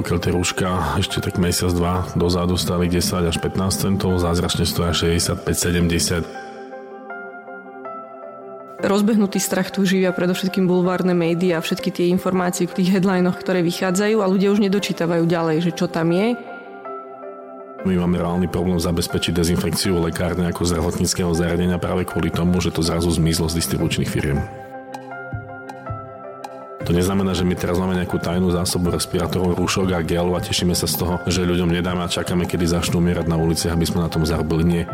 pokiaľ tie rúška ešte tak mesiac, dva dozadu stali 10 až 15 centov, zázračne stoja 65-70. Rozbehnutý strach tu živia predovšetkým bulvárne médiá a všetky tie informácie v tých headlinoch, ktoré vychádzajú a ľudia už nedočítavajú ďalej, že čo tam je. My máme reálny problém zabezpečiť dezinfekciu lekárne ako zdravotníckého zariadenia práve kvôli tomu, že to zrazu zmizlo z distribučných firiem. To neznamená, že my teraz máme nejakú tajnú zásobu respirátorov, rúšok a gelu a tešíme sa z toho, že ľuďom nedáme a čakáme, kedy začnú umierať na uliciach, aby sme na tom zarobili. Nie.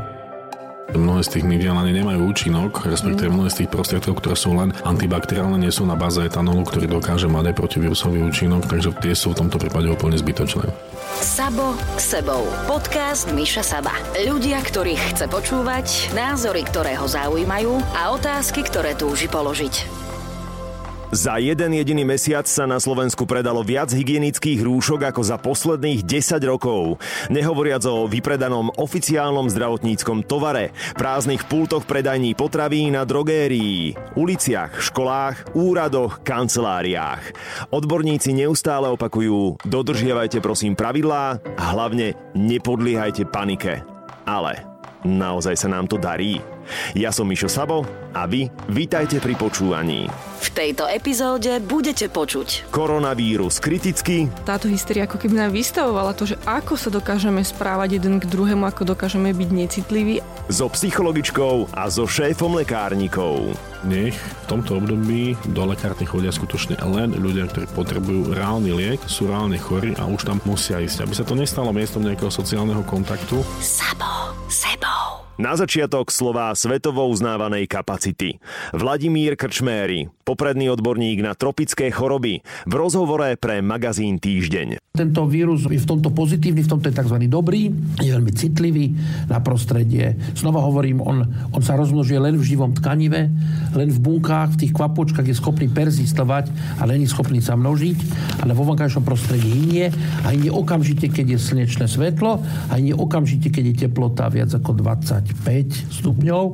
Mnohé z tých ani nemajú účinok, respektíve mnohé z tých prostriedkov, ktoré sú len antibakteriálne, nie sú na báze etanolu, ktorý dokáže mať aj protivírusový účinok, takže tie sú v tomto prípade úplne zbytočné. Sabo sebou. Podcast Miša Saba. Ľudia, ktorých chce počúvať, názory, ktoré ho zaujímajú a otázky, ktoré túži položiť. Za jeden jediný mesiac sa na Slovensku predalo viac hygienických rúšok ako za posledných 10 rokov. Nehovoriac o vypredanom oficiálnom zdravotníckom tovare, prázdnych pultoch predajní potraví na drogérii, uliciach, školách, úradoch, kanceláriách. Odborníci neustále opakujú, dodržiavajte prosím pravidlá a hlavne nepodliehajte panike. Ale naozaj sa nám to darí. Ja som Mišo Sabo a vy vítajte pri počúvaní. V tejto epizóde budete počuť Koronavírus kriticky. Táto hysteria ako keby nám vystavovala to, že ako sa dokážeme správať jeden k druhému, ako dokážeme byť necitliví. So psychologičkou a so šéfom lekárnikov. Nech v tomto období do lekárny chodia skutočne len ľudia, ktorí potrebujú reálny liek, sú reálne chorí a už tam musia ísť. Aby sa to nestalo miestom nejakého sociálneho kontaktu. Sabo sebou. Na začiatok slova svetovo uznávanej kapacity. Vladimír Krčméry, popredný odborník na tropické choroby, v rozhovore pre magazín Týždeň. Tento vírus je v tomto pozitívny, v tomto je tzv. dobrý, je veľmi citlivý na prostredie. Znova hovorím, on, on sa rozmnožuje len v živom tkanive, len v bunkách, v tých kvapočkách je schopný perzistovať a len je schopný sa množiť, ale vo vonkajšom prostredí hynie a hynie okamžite, keď je slnečné svetlo a hynie okamžite, keď je teplota viac ako 25 stupňov,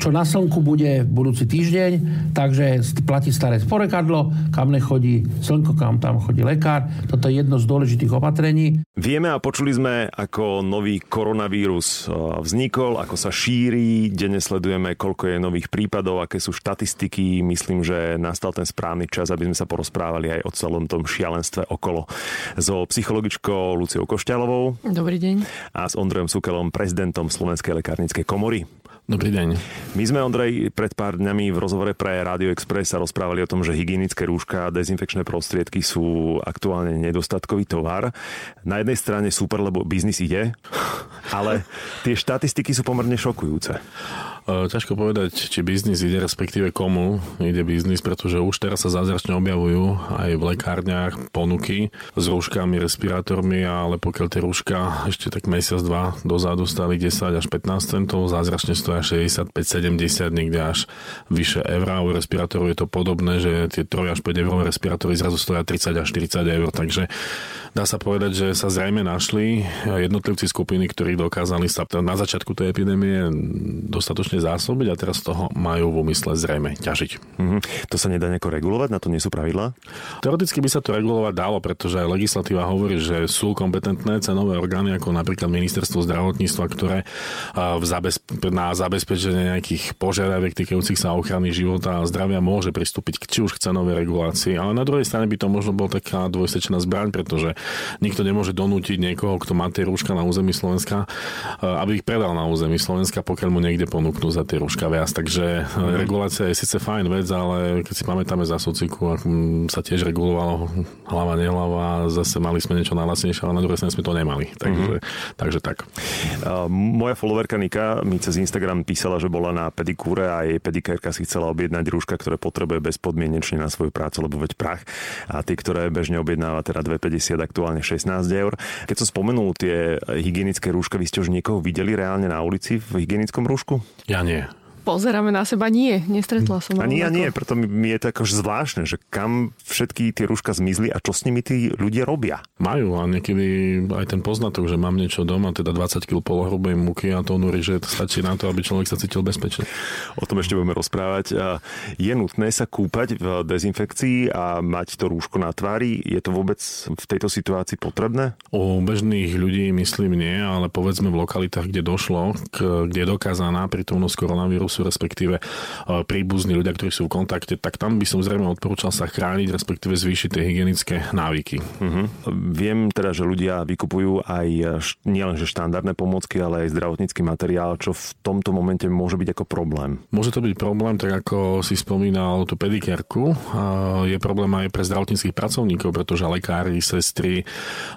čo na slnku bude budúci týždeň, takže platí staré sporekadlo, kam nechodí slnko, kam tam chodí lekár. Toto je jedno z dôležitých opatrení. Vieme a počuli sme, ako nový koronavírus e, vznikol, ako sa šíri, denne sledujeme, koľko je nových prípadov, aké sú štatistiky. Myslím, že nastal ten správny čas, aby sme sa porozprávali aj o celom tom šialenstve okolo. So psychologičkou Luciou Košťalovou. Dobrý deň. A s Ondrejom Sukelom, prezidentom Slovenskej lekárnickej komory. Dobrý deň. My sme, Ondrej, pred pár dňami v rozhovore pre Radio Express sa rozprávali o tom, že hygienické rúška a dezinfekčné prostriedky sú aktuálne nedostatkový tovar. Na jednej strane super, lebo biznis ide, ale tie štatistiky sú pomerne šokujúce. E, ťažko povedať, či biznis ide, respektíve komu ide biznis, pretože už teraz sa zázračne objavujú aj v lekárniach ponuky s rúškami, respirátormi, ale pokiaľ tie rúška ešte tak mesiac, dva dozadu stali 10 až 15 centov, zázračne stoja 65-70, niekde až vyše eur. U respirátorov je to podobné, že tie 3 až 5 eurové respirátory zrazu stoja 30 až 40 eur, takže dá sa povedať, že sa zrejme našli jednotlivci skupiny, ktorí dokázali sa na začiatku tej epidémie dostatočne dostatočne zásobiť a teraz z toho majú v úmysle zrejme ťažiť. Mm-hmm. To sa nedá nejako regulovať? Na to nie sú pravidlá? Teoreticky by sa to regulovať dalo, pretože aj legislatíva hovorí, že sú kompetentné cenové orgány, ako napríklad ministerstvo zdravotníctva, ktoré v zabezpe- na zabezpečenie nejakých požiadaviek týkajúcich sa ochrany života a zdravia môže pristúpiť k, či už k cenovej regulácii. Ale na druhej strane by to možno bol taká dvojsečná zbraň, pretože nikto nemôže donútiť niekoho, kto má tie rúška na území Slovenska, aby ich predal na území Slovenska, pokiaľ mu niekde ponúknú ponúknú za tie rúška viac. Takže mm. regulácia je síce fajn vec, ale keď si pamätáme za sociku, sa tiež regulovalo hlava, nehlava, zase mali sme niečo najlacnejšie, ale na druhej strane sme to nemali. Takže, mm. takže tak. Moja followerka Nika mi cez Instagram písala, že bola na pedikúre a jej pedikérka si chcela objednať rúška, ktoré potrebuje bezpodmienečne na svoju prácu, lebo veď prach. A tie, ktoré bežne objednáva teda 2,50, aktuálne 16 eur. Keď som spomenul tie hygienické rúška, vy ste už niekoho videli reálne na ulici v hygienickom rúšku? Ja nie. Pozeráme na seba, nie, nestretla som. A nie, a nie, preto mi, mi je to akož zvláštne, že kam všetky tie rúška zmizli a čo s nimi tí ľudia robia. Majú a niekedy aj ten poznatok, že mám niečo doma, teda 20 kg polohrubej múky a to núri, že to stačí na to, aby človek sa cítil bezpečne. O tom ešte budeme rozprávať. Je nutné sa kúpať v dezinfekcii a mať to rúško na tvári? Je to vôbec v tejto situácii potrebné? U bežných ľudí myslím nie, ale povedzme v lokalitách, kde došlo, kde je dokázaná prítomnosť koronavírusu sú respektíve e, príbuzní ľudia, ktorí sú v kontakte, tak tam by som zrejme odporúčal sa chrániť, respektíve zvýšiť tie hygienické návyky. Uh-huh. Viem teda, že ľudia vykupujú aj nielenže štandardné pomocky, ale aj zdravotnícky materiál, čo v tomto momente môže byť ako problém. Môže to byť problém, tak ako si spomínal tú pedikérku. Je problém aj pre zdravotníckých pracovníkov, pretože lekári, sestry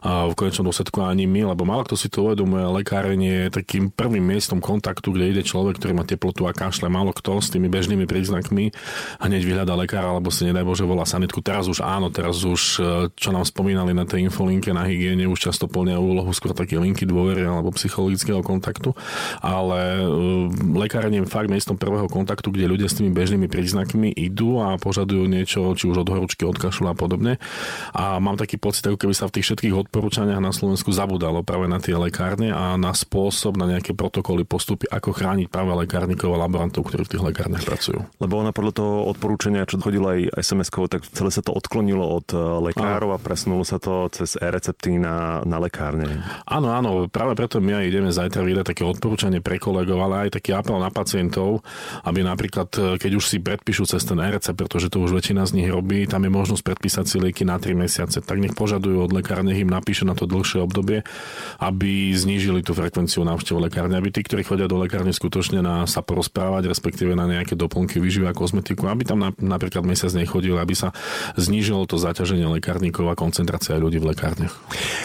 v konečnom dôsledku ani my, lebo málo kto si to uvedomuje, lekárenie je takým prvým miestom kontaktu, kde ide človek, ktorý má teplotu a kašle málo kto s tými bežnými príznakmi hneď vyhľadá lekára alebo si nedaj Bože volá sanitku. Teraz už áno, teraz už, e, čo nám spomínali na tej infolinke na hygiene, už často plnia úlohu skôr také linky dôvery alebo psychologického kontaktu, ale e, lekárenie je fakt miestom prvého kontaktu, kde ľudia s tými bežnými príznakmi idú a požadujú niečo, či už od horúčky, od kašľa a podobne. A mám taký pocit, ako keby sa v tých všetkých odporúčaniach na Slovensku zabudalo práve na tie lekárne a na spôsob, na nejaké protokoly, postupy, ako chrániť práve lekárnikov a laborantov, ktorí v tých lekárniach pracujú. Lebo ona podľa toho odporúčania, čo chodilo aj sms tak celé sa to odklonilo od e, lekárov a presunulo sa to cez e-recepty na, na lekárne. Áno, áno, práve preto my aj ideme zajtra vydať také odporúčanie pre kolegov, ale aj taký apel na pacientov, aby napríklad, e, keď už si predpíšu cez ten e-recept, pretože to už väčšina z nich robí, tam je možnosť predpísať si lieky na 3 mesiace, tak nech požadujú od lekára, nech im napíše na to dlhšie obdobie, aby znížili tú frekvenciu návštevu lekárne, aby tí, ktorí chodia do lekárne skutočne na sa porozprávať, respektíve na nejaké doplnky výživy a kozmetiku, aby tam napríklad mesiac nechodil, aby sa znížilo to zaťaženie lekárnikov a koncentrácia ľudí v lekárniach.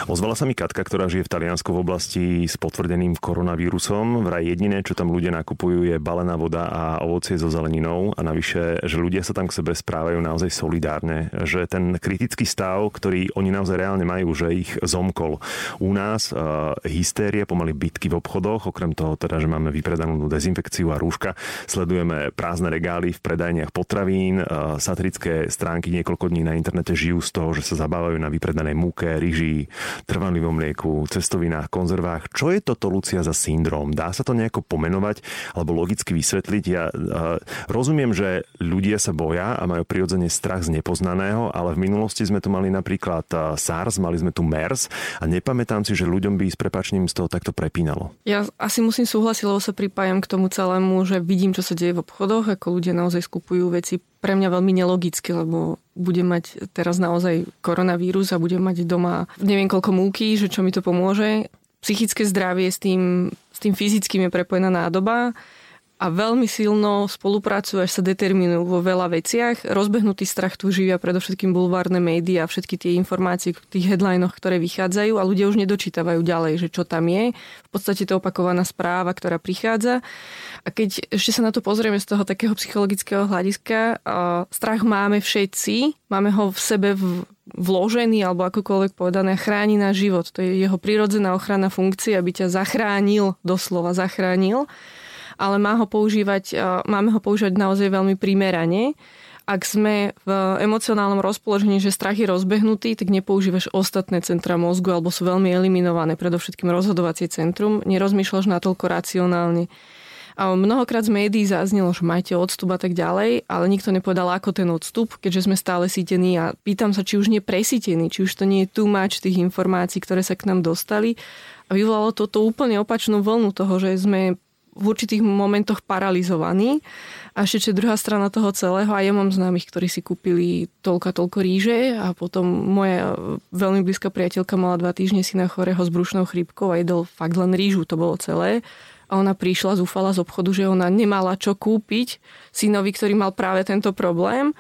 Ozvala sa mi Katka, ktorá žije v Taliansku v oblasti s potvrdeným koronavírusom. Vraj jediné, čo tam ľudia nakupujú, je balená voda a ovocie so zeleninou a navyše, že ľudia sa tam k sebe správajú naozaj solidárne, že ten kritický stav, ktorý oni naozaj reálne majú, že ich zomkol. U nás uh, hystéria, pomaly bitky v obchodoch, okrem toho teda, že máme vypredanú dezinfekciu a rúška, sledujeme prázdne regály v predajniach potravín, satirické stránky niekoľko dní na internete žijú z toho, že sa zabávajú na vypredanej múke, ryži, trvanlivom mlieku, cestovinách, konzervách. Čo je toto, Lucia, za syndrom? Dá sa to nejako pomenovať alebo logicky vysvetliť? Ja rozumiem, že ľudia sa boja a majú prirodzene strach z nepoznaného, ale v minulosti sme tu mali napríklad SARS, mali sme tu MERS a nepamätám si, že ľuďom by s prepačním z toho takto prepínalo. Ja asi musím súhlasiť, lebo sa pripájam k tomu celému, že vidím, čo sa deje v obchodoch, ako ľudia naozaj skupujú veci pre mňa veľmi nelogické, lebo budem mať teraz naozaj koronavírus a budem mať doma neviem koľko múky, že čo mi to pomôže. Psychické zdravie s tým, s tým fyzickým je prepojená nádoba a veľmi silno spolupracujú, až sa determinujú vo veľa veciach. Rozbehnutý strach tu živia predovšetkým bulvárne médiá, všetky tie informácie v tých headlinoch, ktoré vychádzajú a ľudia už nedočítavajú ďalej, že čo tam je. V podstate to opakovaná správa, ktorá prichádza. A keď ešte sa na to pozrieme z toho takého psychologického hľadiska, strach máme všetci, máme ho v sebe v, vložený alebo akokoľvek povedané, chráni náš život. To je jeho prirodzená ochranná funkcia, aby ťa zachránil, doslova zachránil ale má ho používať, e, máme ho používať naozaj veľmi primerane. Ak sme v emocionálnom rozpoložení, že strach je rozbehnutý, tak nepoužívaš ostatné centra mozgu alebo sú veľmi eliminované, predovšetkým rozhodovacie centrum, nerozmýšľaš natoľko racionálne. A mnohokrát z médií zaznelo, že majte odstup a tak ďalej, ale nikto nepovedal, ako ten odstup, keďže sme stále sítení a pýtam sa, či už nie presítení, či už to nie je much tých informácií, ktoré sa k nám dostali. A vyvolalo toto úplne opačnú vlnu toho, že sme v určitých momentoch paralizovaní. A ešte druhá strana toho celého, a ja mám známych, ktorí si kúpili toľko a toľko ríže a potom moja veľmi blízka priateľka mala dva týždne syna chorého s brušnou chrípkou a jedol fakt len rížu, to bolo celé. A ona prišla, zúfala z obchodu, že ona nemala čo kúpiť synovi, ktorý mal práve tento problém.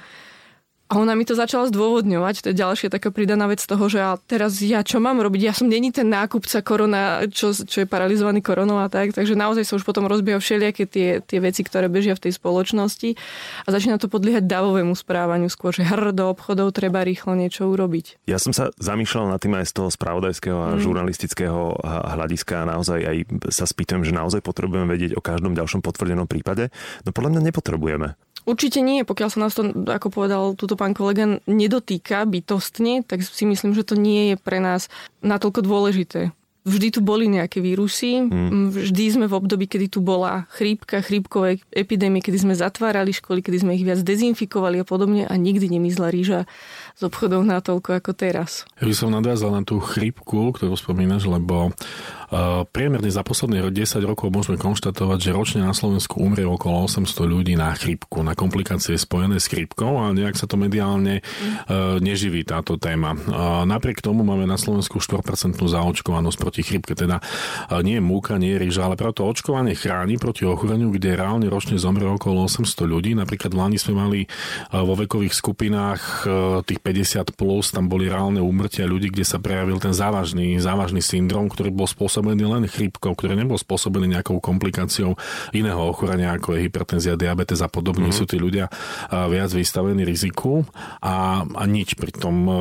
A ona mi to začala zdôvodňovať, to je ďalšia taká pridaná vec toho, že a teraz ja čo mám robiť? Ja som není ten nákupca korona, čo, čo je paralizovaný koronou a tak, takže naozaj sa už potom rozbieha všelijaké tie, tie veci, ktoré bežia v tej spoločnosti a začína to podliehať davovému správaniu skôr, že hr do obchodov treba rýchlo niečo urobiť. Ja som sa zamýšľal nad tým aj z toho spravodajského a mm. žurnalistického hľadiska a naozaj aj sa spýtujem, že naozaj potrebujeme vedieť o každom ďalšom potvrdenom prípade. No podľa mňa nepotrebujeme. Určite nie, pokiaľ sa nás to, ako povedal túto pán kolega, nedotýka bytostne, tak si myslím, že to nie je pre nás natoľko dôležité. Vždy tu boli nejaké vírusy, hmm. vždy sme v období, kedy tu bola chrípka, chrípkové epidémie, kedy sme zatvárali školy, kedy sme ich viac dezinfikovali a podobne a nikdy nemizla ríža z obchodov natoľko ako teraz. Ja by som nadviazal na tú chrípku, ktorú spomínaš, lebo Priemerne za posledných 10 rokov môžeme konštatovať, že ročne na Slovensku umrie okolo 800 ľudí na chrípku, na komplikácie spojené s chrípkou a nejak sa to mediálne mm. neživí táto téma. Napriek tomu máme na Slovensku 4% zaočkovanosť proti chrípke, teda nie je múka, nie je rýža, ale preto očkovanie chráni proti ochoreniu, kde reálne ročne zomrie okolo 800 ľudí. Napríklad v Lani sme mali vo vekových skupinách tých 50 plus, tam boli reálne úmrtia ľudí, kde sa prejavil ten závažný, závažný syndrom, ktorý bol spôsobený len chrípkou, ktorý nebol spôsobený nejakou komplikáciou iného ochorenia, ako je hypertenzia, diabetes a podobne. Mm-hmm. Sú tí ľudia viac vystavení riziku a, a nič. Pritom, e,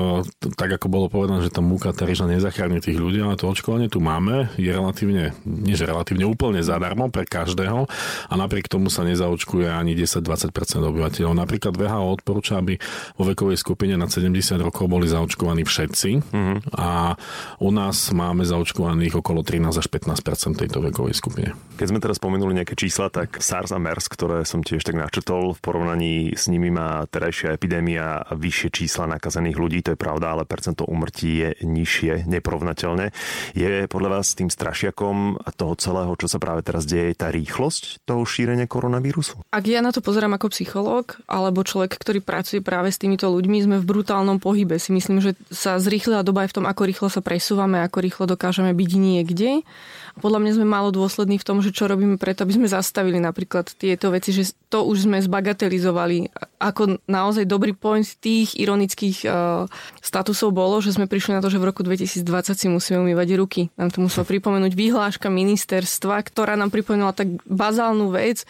tak ako bolo povedané, že tá múka, tá ryža nezachráni tých ľudí, ale to očkovanie tu máme, je relatívne, nie že relatívne úplne zadarmo pre každého a napriek tomu sa nezaočkuje ani 10-20% obyvateľov. Napríklad VHO odporúča, aby vo vekovej skupine nad 70 rokov boli zaočkovaní všetci mm-hmm. a u nás máme zaočkovaných okolo 13 až 15 tejto vekovej skupine. Keď sme teraz spomenuli nejaké čísla, tak SARS a MERS, ktoré som tiež tak načetol, v porovnaní s nimi má terajšia epidémia vyššie čísla nakazených ľudí, to je pravda, ale percento umrtí je nižšie, neporovnateľne. Je podľa vás tým strašiakom toho celého, čo sa práve teraz deje, tá rýchlosť toho šírenia koronavírusu? Ak ja na to pozerám ako psychológ alebo človek, ktorý pracuje práve s týmito ľuďmi, sme v brutálnom pohybe. Si myslím, že sa zrýchlila doba aj v tom, ako rýchlo sa presúvame, ako rýchlo dokážeme byť niekde niekde. Podľa mňa sme málo dôslední v tom, že čo robíme preto, aby sme zastavili napríklad tieto veci, že to už sme zbagatelizovali. Ako naozaj dobrý point tých ironických uh, statusov bolo, že sme prišli na to, že v roku 2020 si musíme umývať ruky. Nám to muselo pripomenúť vyhláška ministerstva, ktorá nám pripomenula tak bazálnu vec.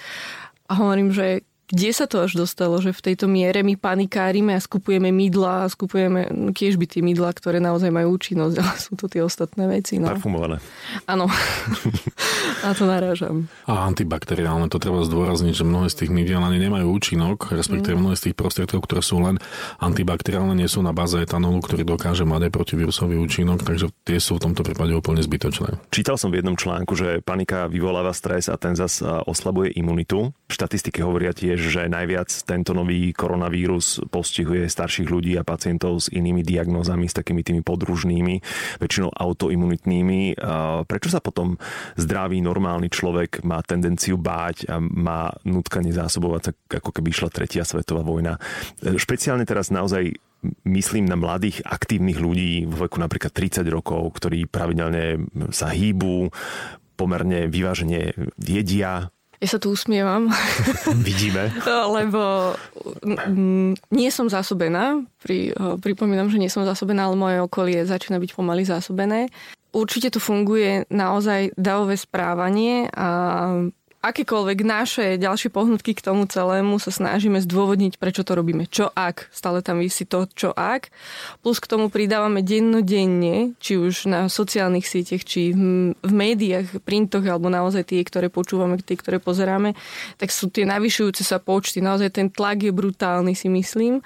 A hovorím, že kde sa to až dostalo, že v tejto miere my panikárime a skupujeme mydla a skupujeme no, tiež by tie mydla, ktoré naozaj majú účinnosť, ale sú to tie ostatné veci. No. Parfumované. Áno. a to narážam. A antibakteriálne, to treba zdôrazniť, že mnohé z tých mydiel ani nemajú účinok, respektíve mm. mnohé z tých prostriedkov, ktoré sú len antibakteriálne, nie sú na báze etanolu, ktorý dokáže mať aj protivírusový účinok, takže tie sú v tomto prípade úplne zbytočné. Čítal som v jednom článku, že panika vyvoláva stres a ten zas oslabuje imunitu. Štatistiky hovoria tiež, že najviac tento nový koronavírus postihuje starších ľudí a pacientov s inými diagnózami, s takými tými podružnými, väčšinou autoimunitnými. Prečo sa potom zdravý, normálny človek má tendenciu báť a má nutkanie zásobovať sa, ako keby išla tretia svetová vojna? Špeciálne teraz naozaj myslím na mladých aktívnych ľudí vo veku napríklad 30 rokov, ktorí pravidelne sa hýbu, pomerne vyvážene jedia, ja sa tu usmievam. Vidíme. Lebo nie som zásobená. Pri, pripomínam, že nie som zásobená, ale moje okolie začína byť pomaly zásobené. Určite tu funguje naozaj davové správanie a akékoľvek naše ďalšie pohnutky k tomu celému sa snažíme zdôvodniť, prečo to robíme. Čo ak? Stále tam vysí to, čo ak. Plus k tomu pridávame dennodenne, či už na sociálnych sieťach, či v médiách, printoch, alebo naozaj tie, ktoré počúvame, tie, ktoré pozeráme, tak sú tie navyšujúce sa počty. Naozaj ten tlak je brutálny, si myslím.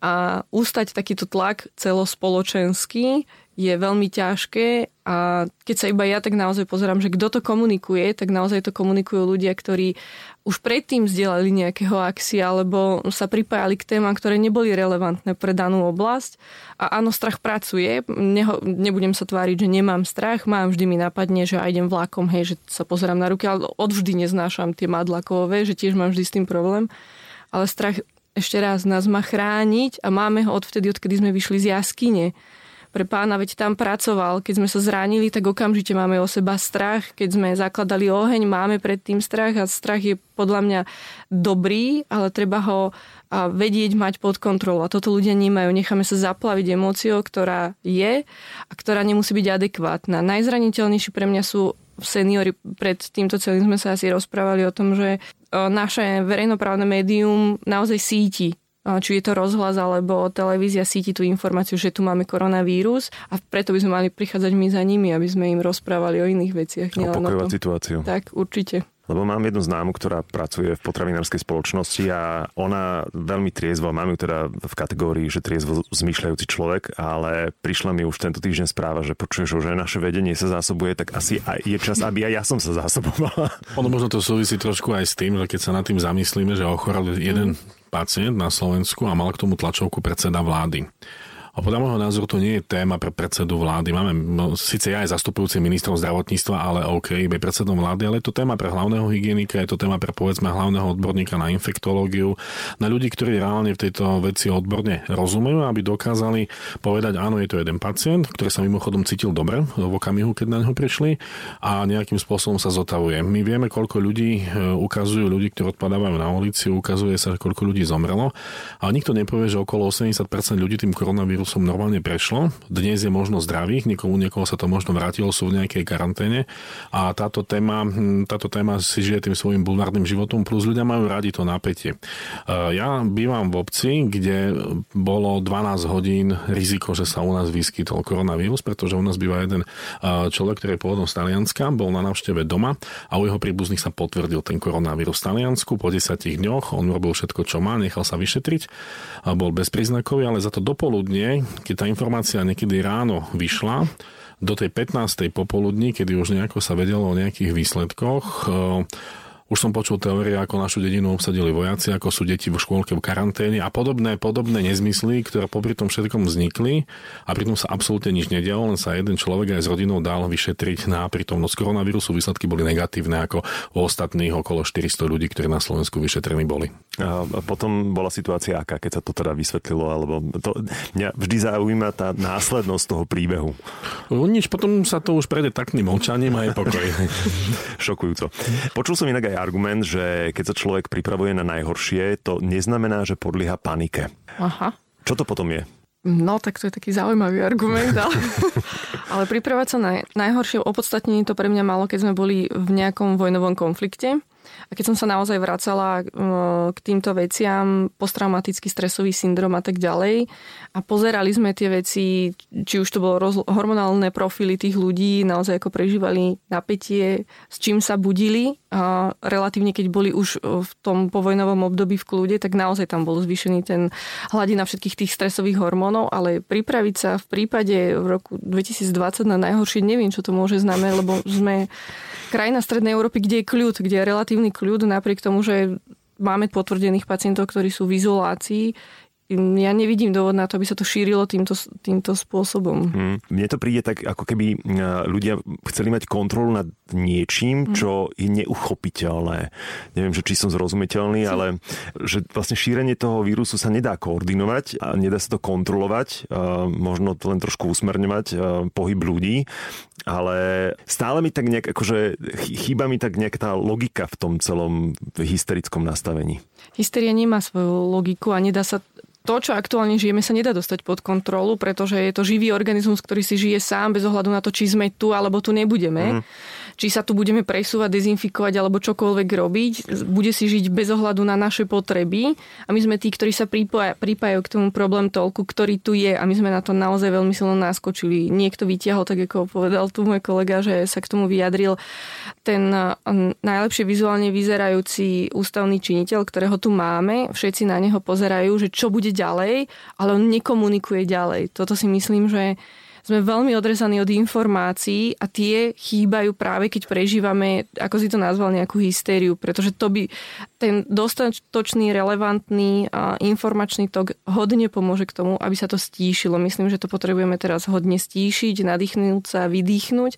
A ustať takýto tlak celospoločenský je veľmi ťažké a keď sa iba ja tak naozaj pozerám, že kto to komunikuje, tak naozaj to komunikujú ľudia, ktorí už predtým vzdelali nejakého akcie alebo sa pripájali k témam, ktoré neboli relevantné pre danú oblasť. A áno, strach pracuje. Neho, nebudem sa tváriť, že nemám strach. Mám vždy mi napadne, že aj idem vlakom, hej, že sa pozerám na ruky, ale odvždy neznášam tie madlakové, že tiež mám vždy s tým problém. Ale strach ešte raz nás má chrániť a máme ho odvtedy, odkedy sme vyšli z jaskyne Pre pána, veď tam pracoval. Keď sme sa zranili, tak okamžite máme o seba strach. Keď sme zakladali oheň, máme predtým strach a strach je podľa mňa dobrý, ale treba ho vedieť mať pod kontrolou. A toto ľudia nemajú. Necháme sa zaplaviť emóciou, ktorá je a ktorá nemusí byť adekvátna. Najzraniteľnejší pre mňa sú seniori. Pred týmto celým sme sa asi rozprávali o tom, že naše verejnoprávne médium naozaj síti či je to rozhlas alebo televízia síti tú informáciu, že tu máme koronavírus a preto by sme mali prichádzať my za nimi, aby sme im rozprávali o iných veciach. A pokojovať situáciu. Tak, určite. Lebo mám jednu známu, ktorá pracuje v potravinárskej spoločnosti a ona veľmi triezvo, mám ju teda v kategórii, že triezvo zmýšľajúci človek, ale prišla mi už tento týždeň správa, že počuješ, že naše vedenie sa zásobuje, tak asi aj je čas, aby aj ja som sa zásobovala. Ono možno to súvisí trošku aj s tým, že keď sa nad tým zamyslíme, že ochorel jeden pacient na Slovensku a mal k tomu tlačovku predseda vlády. A podľa môjho názoru to nie je téma pre predsedu vlády. Máme no, síce ja aj zastupujúci ministrov zdravotníctva, ale OK, iba predsedom vlády, ale je to téma pre hlavného hygienika, je to téma pre povedzme hlavného odborníka na infektológiu, na ľudí, ktorí reálne v tejto veci odborne rozumejú, aby dokázali povedať, áno, je to jeden pacient, ktorý sa mimochodom cítil dobre v okamihu, keď na neho prišli a nejakým spôsobom sa zotavuje. My vieme, koľko ľudí e, ukazujú ľudí, ktorí odpadávajú na ulici, ukazuje sa, koľko ľudí zomrelo, ale nikto nepovie, že okolo 80% ľudí tým koronavírusom vírusom normálne prešlo. Dnes je možno zdravých, niekomu, niekoho sa to možno vrátilo, sú v nejakej karanténe a táto téma, hm, táto téma si žije tým svojim bulvárnym životom, plus ľudia majú radi to napätie. E, ja bývam v obci, kde bolo 12 hodín riziko, že sa u nás vyskytol koronavírus, pretože u nás býva jeden e, človek, ktorý je pôvodom z Talianska, bol na návšteve doma a u jeho príbuzných sa potvrdil ten koronavírus v Taliansku. Po 10 dňoch on robil všetko, čo má, nechal sa vyšetriť, bol bezpríznakový, ale za to dopoludne keď tá informácia niekedy ráno vyšla, do tej 15. popoludní, kedy už nejako sa vedelo o nejakých výsledkoch, už som počul teórie, ako našu dedinu obsadili vojaci, ako sú deti v škôlke v karanténe a podobné, podobné nezmysly, ktoré popri tom všetkom vznikli a pritom sa absolútne nič nedialo, len sa jeden človek aj s rodinou dal vyšetriť na prítomnosť koronavírusu. Výsledky boli negatívne ako u ostatných okolo 400 ľudí, ktorí na Slovensku vyšetrení boli. A potom bola situácia aká, keď sa to teda vysvetlilo, alebo to, mňa vždy zaujíma tá následnosť toho príbehu. Nič, potom sa to už prejde takným mlčaním a je pokoj. Šokujúco. Počul som inak aj argument, že keď sa človek pripravuje na najhoršie, to neznamená, že podlieha panike. Aha. Čo to potom je? No, tak to je taký zaujímavý argument, ale, ale pripravať sa na najhoršie opodstatnenie to pre mňa malo, keď sme boli v nejakom vojnovom konflikte a keď som sa naozaj vracala e, k týmto veciam, posttraumatický stresový syndrom a tak ďalej a pozerali sme tie veci, či už to bolo roz, hormonálne profily tých ľudí, naozaj ako prežívali napätie, s čím sa budili a relatívne keď boli už v tom povojnovom období v kľude, tak naozaj tam bol zvýšený ten hladina všetkých tých stresových hormónov, ale pripraviť sa v prípade v roku 2020 na najhoršie, neviem, čo to môže znamenať, lebo sme krajina Strednej Európy, kde je kľud, kde je relatívny kľud, napriek tomu, že máme potvrdených pacientov, ktorí sú v izolácii, ja nevidím dôvod na to, aby sa to šírilo týmto, týmto spôsobom. Hmm. Mne to príde tak, ako keby ľudia chceli mať kontrolu nad niečím, hmm. čo je neuchopiteľné. Neviem, že či som zrozumiteľný, ale že vlastne šírenie toho vírusu sa nedá koordinovať a nedá sa to kontrolovať. Možno to len trošku usmerňovať pohyb ľudí, ale stále mi tak nejak, akože chýba mi tak nejaká tá logika v tom celom hysterickom nastavení. Hysteria nemá svoju logiku a nedá sa to, čo aktuálne žijeme, sa nedá dostať pod kontrolu, pretože je to živý organizmus, ktorý si žije sám bez ohľadu na to, či sme tu alebo tu nebudeme. Mm či sa tu budeme presúvať, dezinfikovať alebo čokoľvek robiť, bude si žiť bez ohľadu na naše potreby a my sme tí, ktorí sa pripájajú, pripájajú k tomu problém toľku, ktorý tu je a my sme na to naozaj veľmi silno naskočili. Niekto vytiahol, tak ako povedal tu môj kolega, že sa k tomu vyjadril ten najlepšie vizuálne vyzerajúci ústavný činiteľ, ktorého tu máme, všetci na neho pozerajú, že čo bude ďalej, ale on nekomunikuje ďalej. Toto si myslím, že sme veľmi odrezaní od informácií a tie chýbajú práve keď prežívame, ako si to nazval, nejakú hystériu, pretože to by ten dostatočný, relevantný informačný tok hodne pomôže k tomu, aby sa to stíšilo. Myslím, že to potrebujeme teraz hodne stíšiť, nadýchnúť sa, vydýchnuť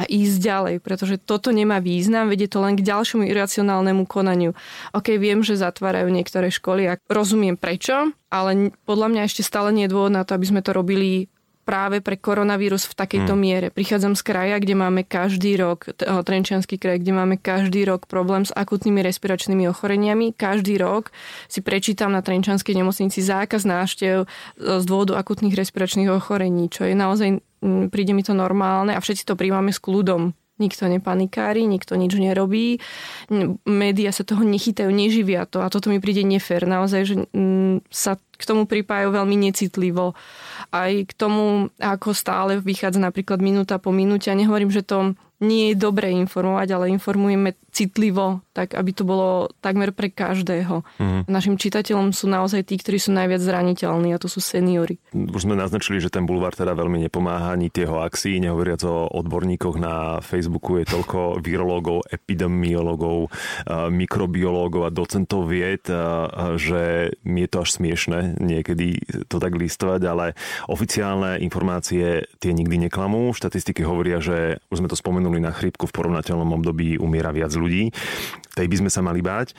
a ísť ďalej, pretože toto nemá význam, vedie to len k ďalšiemu iracionálnemu konaniu. OK, viem, že zatvárajú niektoré školy a rozumiem prečo, ale podľa mňa ešte stále nie je dôvod na to, aby sme to robili práve pre koronavírus v takejto hmm. miere. Prichádzam z kraja, kde máme každý rok, Trenčianský kraj, kde máme každý rok problém s akutnými respiračnými ochoreniami. Každý rok si prečítam na Trenčianskej nemocnici zákaz náštev z dôvodu akutných respiračných ochorení, čo je naozaj, príde mi to normálne a všetci to príjmame s kľudom nikto nepanikári, nikto nič nerobí, média sa toho nechytajú, neživia to a toto mi príde nefér. Naozaj, že sa k tomu pripájajú veľmi necitlivo. Aj k tomu, ako stále vychádza napríklad minúta po minúte. A nehovorím, že to nie je dobre informovať, ale informujeme citlivo, tak aby to bolo takmer pre každého. Mm. Našim čitateľom sú naozaj tí, ktorí sú najviac zraniteľní a to sú seniory. Už sme naznačili, že ten bulvár teda veľmi nepomáha ani tieho akcií, nehovoriac o odborníkoch na Facebooku je toľko virológov, epidemiológov, mikrobiológov a docentov vied, že je to až smiešne niekedy to tak listovať, ale oficiálne informácie tie nikdy neklamú. Štatistiky hovoria, že už sme to spomenuli spomenuli na chrípku v porovnateľnom období umiera viac ľudí. Tej by sme sa mali báť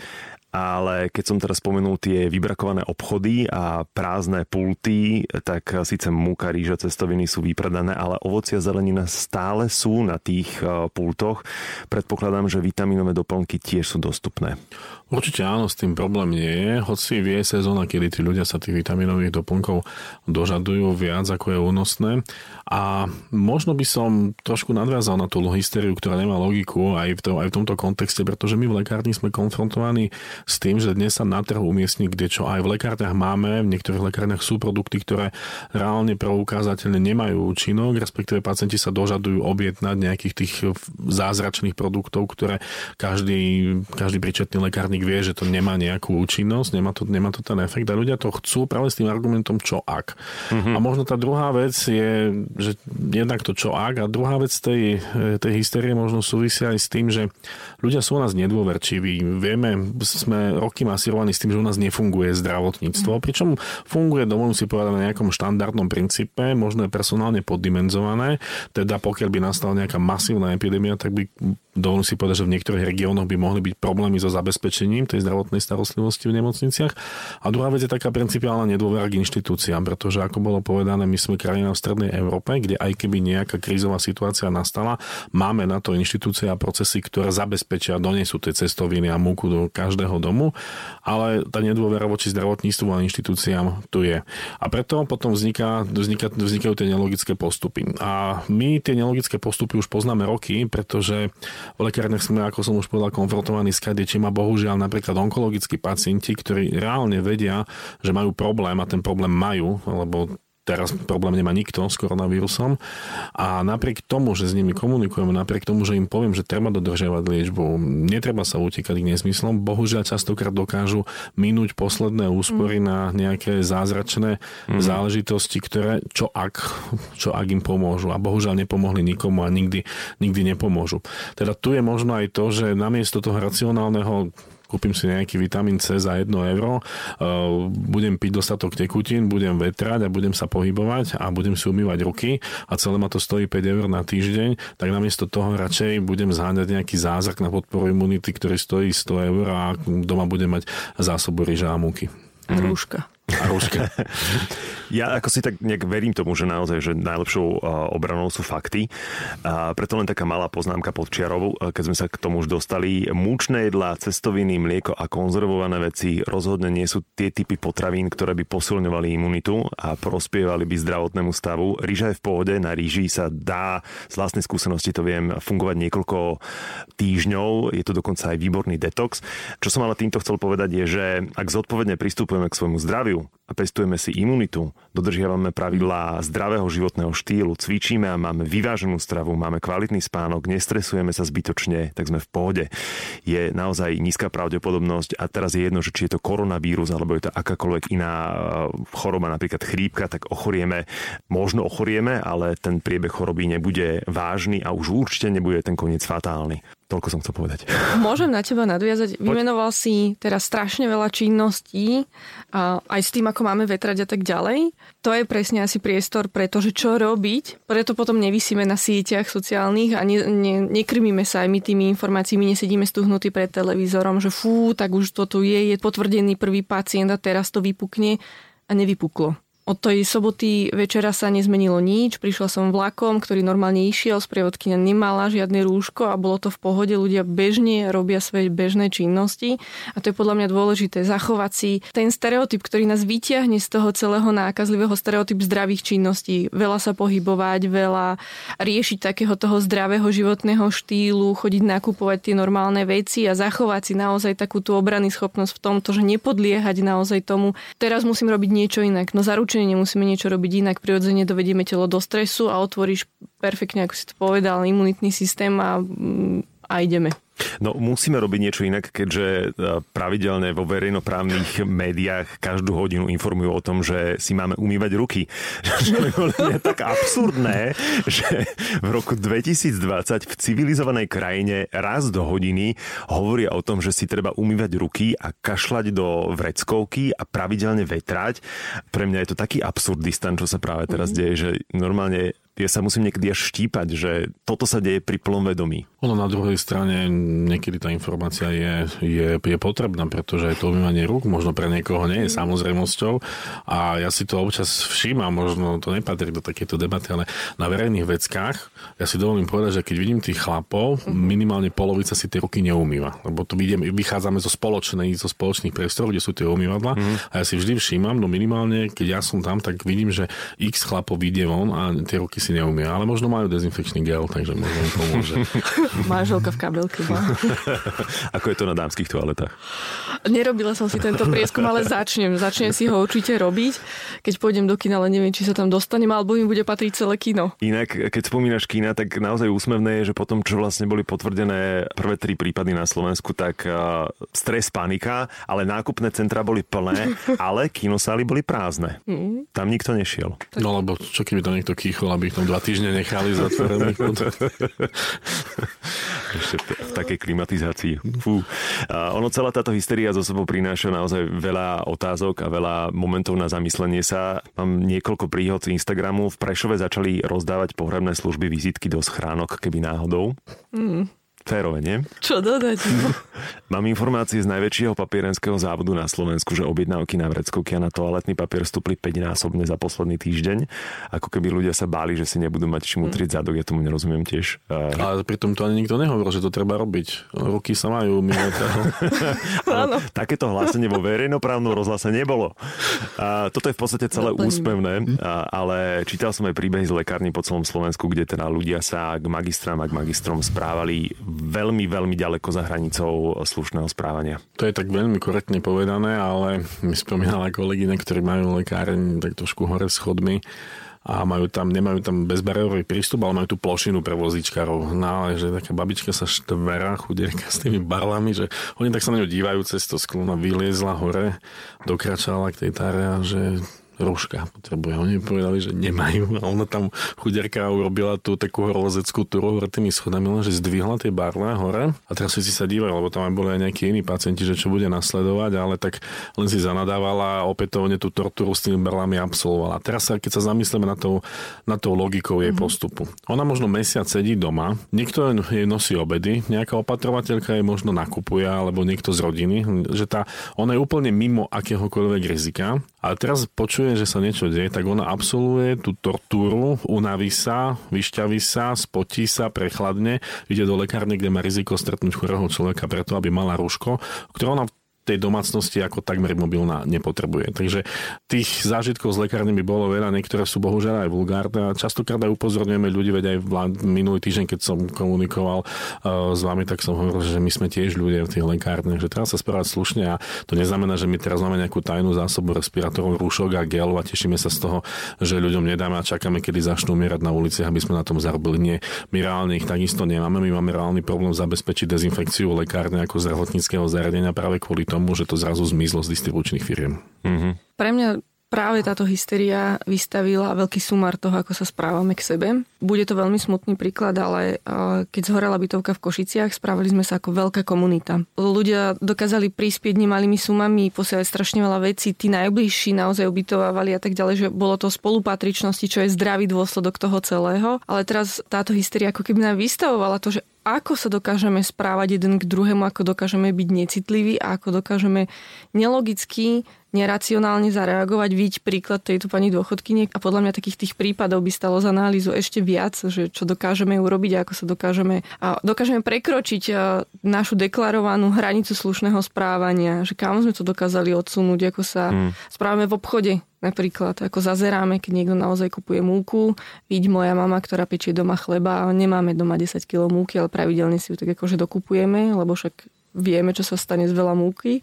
ale keď som teraz spomenul tie vybrakované obchody a prázdne pulty, tak síce múka, rýža, cestoviny sú vypredané, ale ovocia a zelenina stále sú na tých e, pultoch. Predpokladám, že vitamínové doplnky tiež sú dostupné. Určite áno, s tým problém nie je, hoci vie sezóna, kedy tí ľudia sa tých vitaminových doplnkov dožadujú viac, ako je únosné. A možno by som trošku nadviazal na tú hysteriu, ktorá nemá logiku aj v, to, aj v tomto kontexte, pretože my v lekárni sme konfrontovaní s tým, že dnes sa na trhu umiestni kde čo aj v lekárniach máme, v niektorých lekárniach sú produkty, ktoré reálne preukázateľne nemajú účinok, respektíve pacienti sa dožadujú objednať nejakých tých zázračných produktov, ktoré každý, každý príčetný lekárnik vie, že to nemá nejakú účinnosť, nemá to, nemá to ten efekt a ľudia to chcú práve s tým argumentom čo ak. Mm-hmm. A možno tá druhá vec je, že jednak to čo ak a druhá vec tej, tej hysterie možno súvisia aj s tým, že ľudia sú u nás nedôverčiví. Vieme, sme roky masírovaní s tým, že u nás nefunguje zdravotníctvo, mm-hmm. pričom funguje, dovolím si povedať, na nejakom štandardnom princípe, možno je personálne poddimenzované, teda pokiaľ by nastala nejaká masívna epidémia, tak by dovolím si povedať, že v niektorých regiónoch by mohli byť problémy so zabezpečením tej zdravotnej starostlivosti v nemocniciach. A druhá vec je taká principiálna nedôvera k inštitúciám, pretože ako bolo povedané, my sme krajina v strednej Európe, kde aj keby nejaká krízová situácia nastala, máme na to inštitúcie a procesy, ktoré zabezpečia, donesú tie cestoviny a múku do každého domu, ale tá nedôvera voči zdravotníctvu a inštitúciám tu je. A preto potom vzniká, vzniká, vznikajú tie nelogické postupy. A my tie nelogické postupy už poznáme roky, pretože v lekárniach sme, ako som už povedal, konfrontovaní s kadečím a bohužiaľ napríklad onkologickí pacienti, ktorí reálne vedia, že majú problém a ten problém majú, lebo teraz problém nemá nikto s koronavírusom a napriek tomu, že s nimi komunikujeme, napriek tomu, že im poviem, že treba dodržiavať liečbu, netreba sa utekať k nesmyslom, bohužiaľ častokrát dokážu minúť posledné úspory mm. na nejaké zázračné mm. záležitosti, ktoré čo ak, čo ak im pomôžu a bohužiaľ nepomohli nikomu a nikdy, nikdy nepomôžu. Teda tu je možno aj to, že namiesto toho racionálneho kúpim si nejaký vitamín C za 1 euro, uh, budem piť dostatok tekutín, budem vetrať a budem sa pohybovať a budem si umývať ruky a celé ma to stojí 5 eur na týždeň, tak namiesto toho radšej budem zháňať nejaký zázrak na podporu imunity, ktorý stojí 100 eur a doma budem mať zásobu ryža a múky. Rúška. A rúška. Ja ako si tak nejak verím tomu, že naozaj, že najlepšou obranou sú fakty. A preto len taká malá poznámka pod čiarou, keď sme sa k tomu už dostali. Múčne jedlá, cestoviny, mlieko a konzervované veci rozhodne nie sú tie typy potravín, ktoré by posilňovali imunitu a prospievali by zdravotnému stavu. Ríža je v pohode, na ríži sa dá, z vlastnej skúsenosti to viem, fungovať niekoľko týždňov, je to dokonca aj výborný detox. Čo som ale týmto chcel povedať je, že ak zodpovedne pristupujeme k svojmu zdraviu a pestujeme si imunitu, dodržiavame pravidlá zdravého životného štýlu, cvičíme a máme vyváženú stravu, máme kvalitný spánok, nestresujeme sa zbytočne, tak sme v pohode. Je naozaj nízka pravdepodobnosť a teraz je jedno, že či je to koronavírus alebo je to akákoľvek iná e, choroba, napríklad chrípka, tak ochorieme, možno ochorieme, ale ten priebeh choroby nebude vážny a už určite nebude ten koniec fatálny. Toľko som chcel povedať. Môžem na teba nadviazať. Vymenoval si teraz strašne veľa činností, aj s tým, ako máme vetrať a tak ďalej. To je presne asi priestor pre to, že čo robiť. Preto potom nevisíme na sieťach sociálnych a ne, ne, nekrmíme sa aj my tými informáciami, nesedíme stuhnutí pred televízorom, že fú, tak už to tu je, je potvrdený prvý pacient a teraz to vypukne a nevypuklo Od tej soboty večera sa nezmenilo nič. Prišla som vlakom, ktorý normálne išiel, sprievodkynia nemala žiadne rúško a bolo to v pohode. Ľudia bežne robia svoje bežné činnosti a to je podľa mňa dôležité zachovať si ten stereotyp, ktorý nás vyťahne z toho celého nákazlivého stereotyp zdravých činností. Veľa sa pohybovať, veľa riešiť takého toho zdravého životného štýlu, chodiť nakupovať tie normálne veci a zachovať si naozaj takú tú obrany schopnosť v tomto, že nepodliehať naozaj tomu, teraz musím robiť niečo inak. No zaruč určite nemusíme niečo robiť inak, prirodzene dovedieme telo do stresu a otvoríš perfektne, ako si to povedal, imunitný systém a, a ideme. No musíme robiť niečo inak, keďže e, pravidelne vo verejnoprávnych médiách každú hodinu informujú o tom, že si máme umývať ruky. je tak absurdné, že v roku 2020 v civilizovanej krajine raz do hodiny hovoria o tom, že si treba umývať ruky a kašľať do vreckovky a pravidelne vetrať. Pre mňa je to taký absurdistan, čo sa práve teraz mm. deje, že normálne ja sa musím niekedy až štípať, že toto sa deje pri plnom vedomí. Ono na druhej strane niekedy tá informácia je, je, je potrebná, pretože aj to umývanie rúk možno pre niekoho nie je samozrejmosťou a ja si to občas všímam, možno to nepatrí do takéto debaty, ale na verejných veckách ja si dovolím povedať, že keď vidím tých chlapov, mhm. minimálne polovica si tie ruky neumýva, lebo tu vidím, vychádzame zo spoločnej, zo spoločných priestorov, kde sú tie umývadla mm. a ja si vždy všímam, no minimálne keď ja som tam, tak vidím, že x chlapov vyjde von a tie ruky si neumia, ale možno majú dezinfekčný gel, takže možno im pomôže. Máželka v kabelke. Ako je to na dámskych toaletách? Nerobila som si tento prieskum, ale začnem. Začnem si ho určite robiť, keď pôjdem do kina, ale neviem, či sa tam dostanem, alebo im bude patriť celé kino. Inak, keď spomínaš kina, tak naozaj úsmevné je, že potom, čo vlastne boli potvrdené prvé tri prípady na Slovensku, tak uh, stres, panika, ale nákupné centra boli plné, ale kinosály boli prázdne. Mm. Tam nikto nešiel. No lebo čo keby to niekto kýchol, aby ich tam dva týždne nechali zatvorených. Ešte v takej klimatizácii. Fú. A ono celá táto hysteria zo sebou prináša naozaj veľa otázok a veľa momentov na zamyslenie sa. Mám niekoľko príhod z Instagramu. V Prešove začali rozdávať pohrebné služby vizitky do schránok, keby náhodou. Mm. Férové, nie? Čo dodať? No? Mám informácie z najväčšieho papierenského závodu na Slovensku, že objednávky na vreckovky a na toaletný papier stúpli 5-násobne za posledný týždeň. Ako keby ľudia sa báli, že si nebudú mať čím utriť mm. zadok, ja tomu nerozumiem tiež. Ale pritom to ani nikto nehovoril, že to treba robiť. Ruky sa majú mimo toho. Takéto hlásenie vo verejnoprávnom rozhlase nebolo. A toto je v podstate celé úspevné, a, ale čítal som aj príbehy z lekárny po celom Slovensku, kde teda ľudia sa k magistrám a k magistrom správali veľmi, veľmi ďaleko za hranicou slušného správania. To je tak veľmi korektne povedané, ale mi spomínala kolegyne, ktorí majú lekáreň tak trošku hore schodmi a majú tam, nemajú tam bezbariérový prístup, ale majú tú plošinu pre vozičkarov. No ale že taká babička sa štverá, chudierka s tými barlami, že oni tak sa na ňu dívajú cez to sklo, vyliezla hore, dokračala k tej táre a že rúška potrebuje. Oni povedali, že nemajú a ona tam chuderka urobila tú takú horolezeckú túru hore tými schodami, že zdvihla tie barle hore a teraz si sa dívajú, lebo tam aj boli aj nejakí iní pacienti, že čo bude nasledovať, ale tak len si zanadávala a opätovne tú tortúru s tými barlami absolvovala. Teraz sa, keď sa zamyslíme na tou, na tou logikou jej mm-hmm. postupu. Ona možno mesiac sedí doma, niekto jej nosí obedy, nejaká opatrovateľka jej možno nakupuje, alebo niekto z rodiny, že tá, ona je úplne mimo akéhokoľvek rizika. A teraz počuje že sa niečo deje, tak ona absolvuje tú tortúru, unaví sa, vyšťaví sa, spotí sa, prechladne, ide do lekárne, kde má riziko stretnúť chorého človeka preto, aby mala rúško, ktoré ona tej domácnosti ako takmer mobilná nepotrebuje. Takže tých zážitkov z lekárne by bolo veľa, niektoré sú bohužiaľ aj vulgárne a častokrát aj upozorňujeme ľudí, veď aj minulý týždeň, keď som komunikoval uh, s vami, tak som hovoril, že my sme tiež ľudia v tých lekárniach, že treba sa správať slušne a to neznamená, že my teraz máme nejakú tajnú zásobu respirátorov, rúšok a gelov a tešíme sa z toho, že ľuďom nedáme a čakáme, kedy začnú umierať na uliciach, aby sme na tom zarobili. Nie, my reálne ich takisto nemáme, my máme reálny problém zabezpečiť dezinfekciu lekárne ako zdravotníckého zariadenia práve kvôli tomu, že to zrazu zmizlo z distribučných firiem. Mm-hmm. Pre mňa práve táto hysteria vystavila veľký sumár toho, ako sa správame k sebe. Bude to veľmi smutný príklad, ale keď zhorela bytovka v Košiciach, správali sme sa ako veľká komunita. Ľudia dokázali prispieť nemalými sumami, posielať strašne veľa vecí, tí najbližší naozaj ubytovávali a tak ďalej, že bolo to spolupatričnosti, čo je zdravý dôsledok toho celého. Ale teraz táto hysteria ako keby nám vystavovala to, že ako sa dokážeme správať jeden k druhému, ako dokážeme byť necitliví a ako dokážeme nelogicky neracionálne zareagovať, vidieť príklad tejto pani dôchodkyne a podľa mňa takých tých prípadov by stalo za analýzu ešte viac, že čo dokážeme urobiť a ako sa dokážeme, a dokážeme prekročiť našu deklarovanú hranicu slušného správania, že kam sme to dokázali odsunúť, ako sa hmm. správame v obchode, Napríklad, ako zazeráme, keď niekto naozaj kupuje múku, vidí moja mama, ktorá pečie doma chleba a nemáme doma 10 kg múky, ale pravidelne si ju tak akože dokupujeme, lebo však vieme, čo sa stane z veľa múky.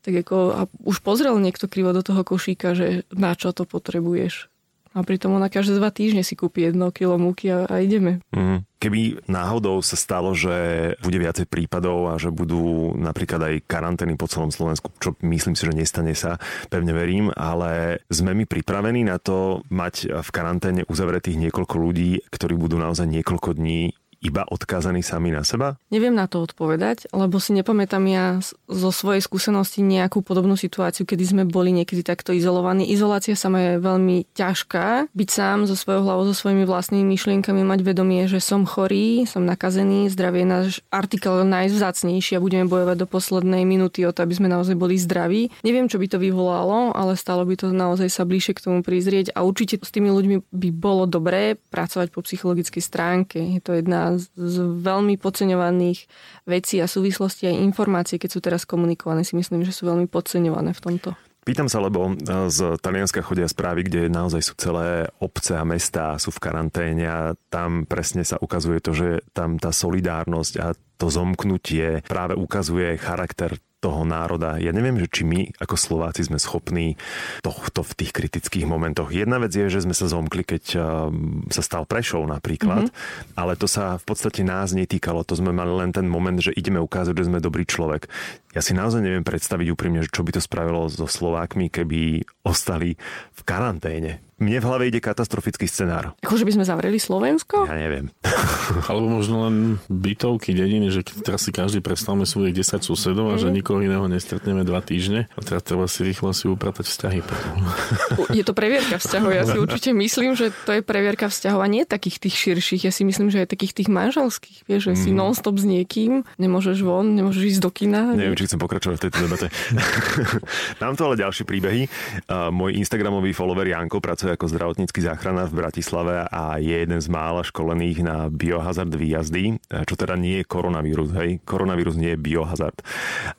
Tak ako, a už pozrel niekto krivo do toho košíka, že na čo to potrebuješ. A pritom ona každé dva týždne si kúpi jedno kilo múky a, a ideme. Mm. Keby náhodou sa stalo, že bude viacej prípadov a že budú napríklad aj karantény po celom Slovensku, čo myslím si, že nestane sa, pevne verím, ale sme my pripravení na to mať v karanténe uzavretých niekoľko ľudí, ktorí budú naozaj niekoľko dní iba odkázaní sami na seba? Neviem na to odpovedať, lebo si nepamätám ja zo svojej skúsenosti nejakú podobnú situáciu, kedy sme boli niekedy takto izolovaní. Izolácia sama je veľmi ťažká. Byť sám so svojou hlavou, so svojimi vlastnými myšlienkami, mať vedomie, že som chorý, som nakazený, zdravie je náš artikel najvzácnejší a budeme bojovať do poslednej minúty o to, aby sme naozaj boli zdraví. Neviem, čo by to vyvolalo, ale stalo by to naozaj sa bližšie k tomu prizrieť a určite s tými ľuďmi by bolo dobré pracovať po psychologickej stránke. Je to jedna z veľmi podceňovaných vecí a súvislostí aj informácií, keď sú teraz komunikované, si myslím, že sú veľmi podceňované v tomto. Pýtam sa, lebo e, z Talianska chodia správy, kde naozaj sú celé obce a mestá sú v karanténe a tam presne sa ukazuje to, že tam tá solidárnosť a to zomknutie práve ukazuje charakter toho národa. Ja neviem, že či my ako Slováci sme schopní tohto v tých kritických momentoch. Jedna vec je, že sme sa zomkli, keď um, sa stal Prešov napríklad, mm-hmm. ale to sa v podstate nás netýkalo. To sme mali len ten moment, že ideme ukázať, že sme dobrý človek. Ja si naozaj neviem predstaviť úprimne, čo by to spravilo so Slovákmi, keby ostali v karanténe mne v hlave ide katastrofický scenár. Akože by sme zavreli Slovensko? Ja neviem. Alebo možno len bytovky, dediny, že teraz si každý predstavme svojich 10 susedov a že mhm. nikoho iného nestretneme dva týždne a teraz treba si rýchlo si upratať vzťahy potom. Je to previerka vzťahov. Ja si určite myslím, že to je previerka vzťahov a nie takých tých širších. Ja si myslím, že aj takých tých manželských. Vieš, že mm. si mhm. non-stop s niekým, nemôžeš von, nemôžeš ísť do kina. Neviem, či chcem pokračovať v tejto debate. Mám tu ale ďalšie príbehy. Uh, môj Instagramový follower Janko pracuje ako zdravotnícky záchranár v Bratislave a je jeden z mála školených na biohazard výjazdy, čo teda nie je koronavírus. Hej? Koronavírus nie je biohazard.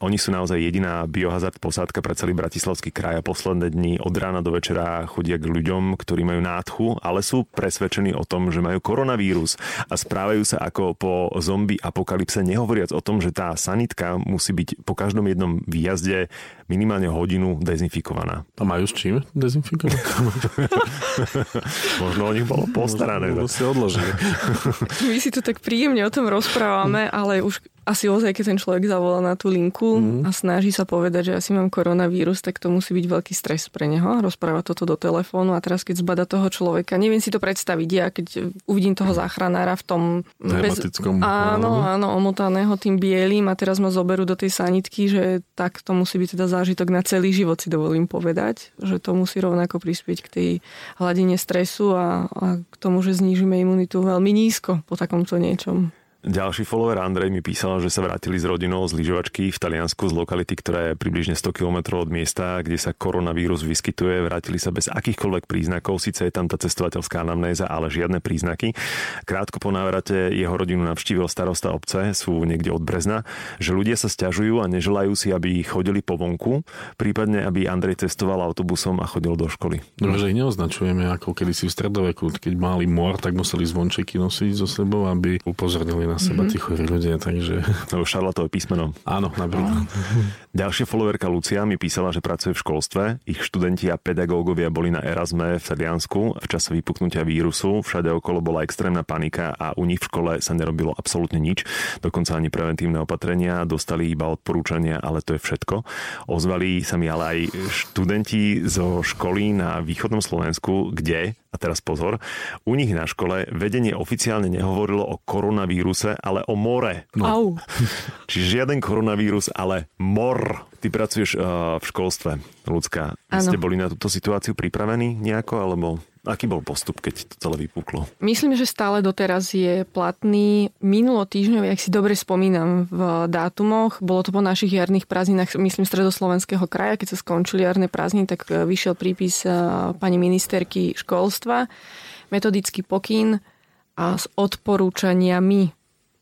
Oni sú naozaj jediná biohazard posádka pre celý Bratislavský kraj a posledné dni od rána do večera chodia k ľuďom, ktorí majú nádchu, ale sú presvedčení o tom, že majú koronavírus a správajú sa ako po zombie apokalypse, nehovoriac o tom, že tá sanitka musí byť po každom jednom výjazde minimálne hodinu dezinfikovaná. A majú s čím dezinfikovať? Možno o nich bolo postarané. Možno si odložili. My si tu tak príjemne o tom rozprávame, ale už asi ozaj, keď ten človek zavolá na tú linku mm. a snaží sa povedať, že asi mám koronavírus, tak to musí byť veľký stres pre neho, rozpráva toto do telefónu a teraz keď zbada toho človeka, neviem si to predstaviť, ja keď uvidím toho záchranára v tom... Bez, áno, áno, omotaného tým bielým a teraz ma zoberú do tej sanitky, že tak to musí byť teda zážitok na celý život, si dovolím povedať, že to musí rovnako prispieť k tej hladine stresu a, a k tomu, že znížime imunitu veľmi nízko po takomto niečom. Ďalší follower Andrej mi písal, že sa vrátili s rodinou z lyžovačky v Taliansku z lokality, ktorá je približne 100 km od miesta, kde sa koronavírus vyskytuje. Vrátili sa bez akýchkoľvek príznakov, síce je tam tá cestovateľská anamnéza, ale žiadne príznaky. Krátko po návrate jeho rodinu navštívil starosta obce, sú niekde od Brezna, že ľudia sa stiažujú a neželajú si, aby chodili po vonku, prípadne aby Andrej cestoval autobusom a chodil do školy. No, že ich neoznačujeme ako kedysi v stredoveku, keď mali mor, tak museli zvončeky nosiť so sebou, aby upozornili na seba mm-hmm. tí chorí ľudia, takže... Lebo šarlatové písmeno. Áno, napríklad. Ďalšia followerka Lucia mi písala, že pracuje v školstve. Ich študenti a pedagógovia boli na Erasme v Taliansku v čase vypuknutia vírusu. Všade okolo bola extrémna panika a u nich v škole sa nerobilo absolútne nič. Dokonca ani preventívne opatrenia. Dostali iba odporúčania, ale to je všetko. Ozvali sa mi ale aj študenti zo školy na východnom Slovensku, kde a teraz pozor, u nich na škole vedenie oficiálne nehovorilo o koronavíruse, ale o more. No. Au. Čiže žiaden koronavírus, ale mor. Ty pracuješ uh, v školstve, ľudská. Vy ste boli na túto situáciu pripravení nejako, alebo Aký bol postup, keď to celé vypuklo? Myslím, že stále doteraz je platný. Minulo týždňov, ak si dobre spomínam v dátumoch, bolo to po našich jarných prázdninách, myslím, stredoslovenského kraja, keď sa skončili jarné prázdniny, tak e, vyšiel prípis e, pani ministerky školstva, metodický pokyn a s odporúčaniami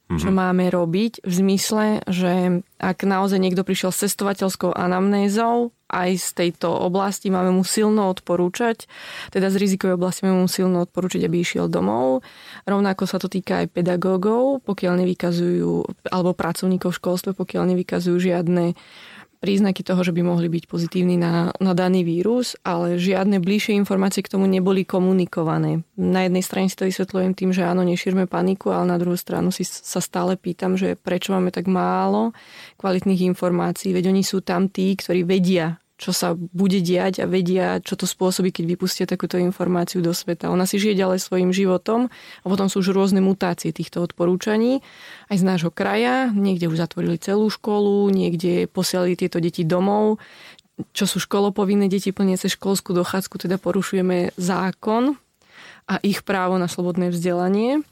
čo mhm. máme robiť v zmysle, že ak naozaj niekto prišiel s cestovateľskou anamnézou, aj z tejto oblasti máme mu silno odporúčať, teda z rizikovej oblasti máme mu silno odporúčať, aby išiel domov. Rovnako sa to týka aj pedagógov, pokiaľ nevykazujú, alebo pracovníkov v školstve, pokiaľ nevykazujú žiadne príznaky toho, že by mohli byť pozitívni na, na daný vírus, ale žiadne bližšie informácie k tomu neboli komunikované. Na jednej strane si to vysvetľujem tým, že áno, nešírme paniku, ale na druhú stranu si sa stále pýtam, že prečo máme tak málo kvalitných informácií, veď oni sú tam tí, ktorí vedia, čo sa bude diať a vedia, čo to spôsobí, keď vypustia takúto informáciu do sveta. Ona si žije ďalej svojim životom a potom sú už rôzne mutácie týchto odporúčaní. Aj z nášho kraja, niekde už zatvorili celú školu, niekde posielali tieto deti domov, čo sú školopovinné deti plniace školskú dochádzku, teda porušujeme zákon a ich právo na slobodné vzdelanie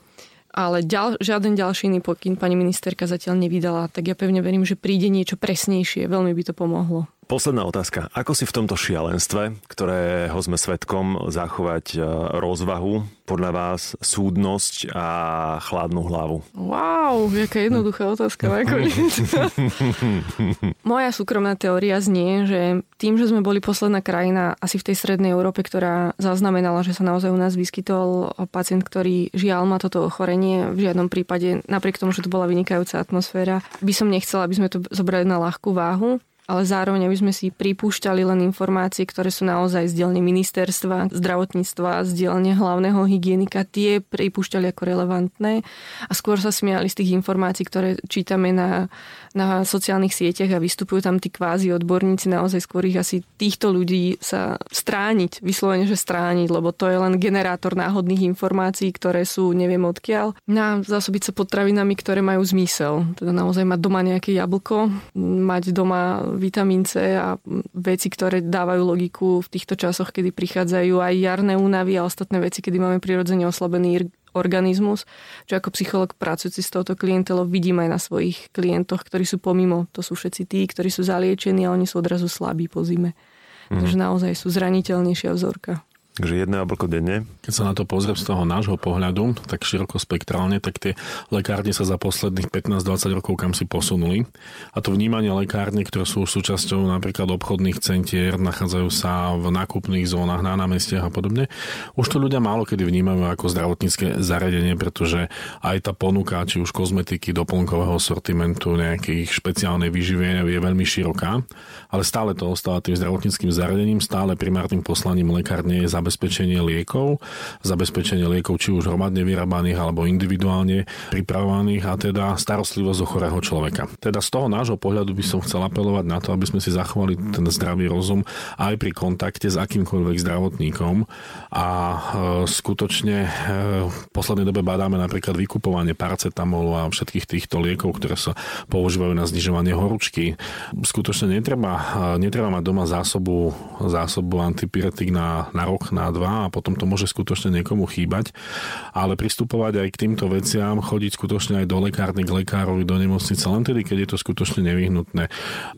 ale ďal, žiaden ďalší iný pokyn pani ministerka zatiaľ nevydala, tak ja pevne verím, že príde niečo presnejšie, veľmi by to pomohlo. Posledná otázka. Ako si v tomto šialenstve, ktorého sme svetkom, zachovať e, rozvahu, podľa vás súdnosť a chladnú hlavu? Wow, jaká jednoduchá otázka Moja súkromná teória znie, že tým, že sme boli posledná krajina asi v tej strednej Európe, ktorá zaznamenala, že sa naozaj u nás vyskytol pacient, ktorý žiaľ má toto ochorenie, v žiadnom prípade, napriek tomu, že to bola vynikajúca atmosféra, by som nechcela, aby sme to zobrali na ľahkú váhu ale zároveň aby sme si pripúšťali len informácie, ktoré sú naozaj z dielne ministerstva, zdravotníctva, z dielne hlavného hygienika, tie pripúšťali ako relevantné a skôr sa smiali z tých informácií, ktoré čítame na, na sociálnych sieťach a vystupujú tam tí kvázi odborníci, naozaj skôr ich asi týchto ľudí sa strániť, vyslovene, že strániť, lebo to je len generátor náhodných informácií, ktoré sú neviem odkiaľ. Na zásobiť sa potravinami, ktoré majú zmysel. Teda naozaj mať doma nejaké jablko, mať doma vitamín C a veci, ktoré dávajú logiku v týchto časoch, kedy prichádzajú aj jarné únavy a ostatné veci, kedy máme prirodzene oslabený organizmus, čo ako psycholog pracujúci s touto klientelou vidím aj na svojich klientoch, ktorí sú pomimo. To sú všetci tí, ktorí sú zaliečení a oni sú odrazu slabí po zime. Mm. Takže naozaj sú zraniteľnejšia vzorka. Takže jedno jablko denne. Keď sa na to pozriem z toho nášho pohľadu, tak širokospektrálne, tak tie lekárne sa za posledných 15-20 rokov kam si posunuli. A to vnímanie lekárne, ktoré sú súčasťou napríklad obchodných centier, nachádzajú sa v nákupných zónach, na námestiach a podobne. Už to ľudia málo kedy vnímajú ako zdravotnícke zariadenie, pretože aj tá ponuka, či už kozmetiky, doplnkového sortimentu, nejakých špeciálnej výživy je veľmi široká, ale stále to ostáva tým zdravotníckým zariadením, stále primárnym poslaním lekárne je zabezpečenie liekov, zabezpečenie liekov či už hromadne vyrábaných alebo individuálne pripravovaných a teda starostlivosť o chorého človeka. Teda z toho nášho pohľadu by som chcel apelovať na to, aby sme si zachovali ten zdravý rozum aj pri kontakte s akýmkoľvek zdravotníkom a e, skutočne e, v poslednej dobe badáme napríklad vykupovanie paracetamolu a všetkých týchto liekov, ktoré sa používajú na znižovanie horúčky. Skutočne netreba, e, netreba mať doma zásobu, zásobu antipyretik na, na rok, na dva a potom to môže skutočne niekomu chýbať. Ale pristupovať aj k týmto veciam, chodiť skutočne aj do lekárny, k lekárovi, do nemocnice, len tedy, keď je to skutočne nevyhnutné.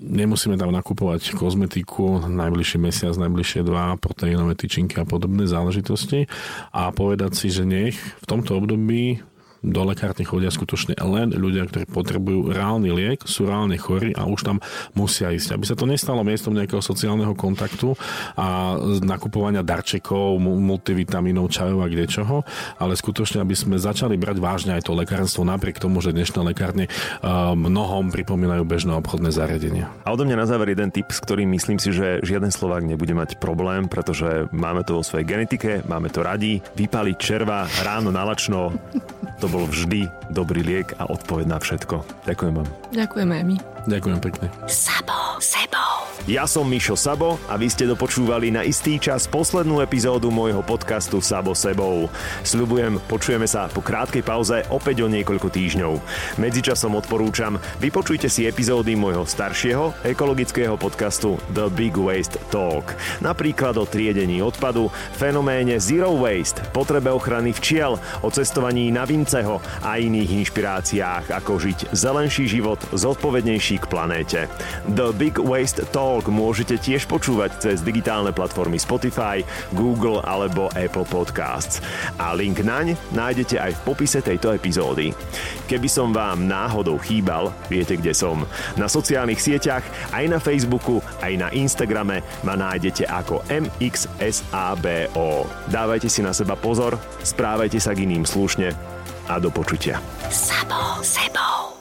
Nemusíme tam nakupovať kozmetiku najbližší mesiac, najbližšie dva, proteínové tyčinky a podobné záležitosti a povedať si, že nech v tomto období do lekárny chodia skutočne len ľudia, ktorí potrebujú reálny liek, sú reálne chorí a už tam musia ísť. Aby sa to nestalo miestom nejakého sociálneho kontaktu a nakupovania darčekov, multivitamínov, čajov a čoho, ale skutočne, aby sme začali brať vážne aj to lekárstvo, napriek tomu, že dnešné lekárne mnohom pripomínajú bežné obchodné zariadenia. A odo mňa na záver jeden tip, s ktorým myslím si, že žiaden Slovák nebude mať problém, pretože máme to vo svojej genetike, máme to radi, vypaliť červa ráno nalačno, to bol vždy dobrý liek a odpoveď na všetko. Ďakujem vám. Ďakujeme aj my. Ďakujem pekne. Sabo. Ja som Mišo Sabo a vy ste dopočúvali na istý čas poslednú epizódu môjho podcastu Sabo sebou. Sľubujem, počujeme sa po krátkej pauze opäť o niekoľko týždňov. Medzičasom odporúčam, vypočujte si epizódy môjho staršieho ekologického podcastu The Big Waste Talk. Napríklad o triedení odpadu, fenoméne Zero Waste, potrebe ochrany včiel, o cestovaní na Vinceho a iných inšpiráciách, ako žiť zelenší život zodpovednejší k planéte. The Big Waste Talk Talk môžete tiež počúvať cez digitálne platformy Spotify, Google alebo Apple Podcasts. A link naň nájdete aj v popise tejto epizódy. Keby som vám náhodou chýbal, viete kde som. Na sociálnych sieťach, aj na Facebooku, aj na Instagrame ma nájdete ako MXSABO. Dávajte si na seba pozor, správajte sa k iným slušne a do počutia. Sabo, sebo.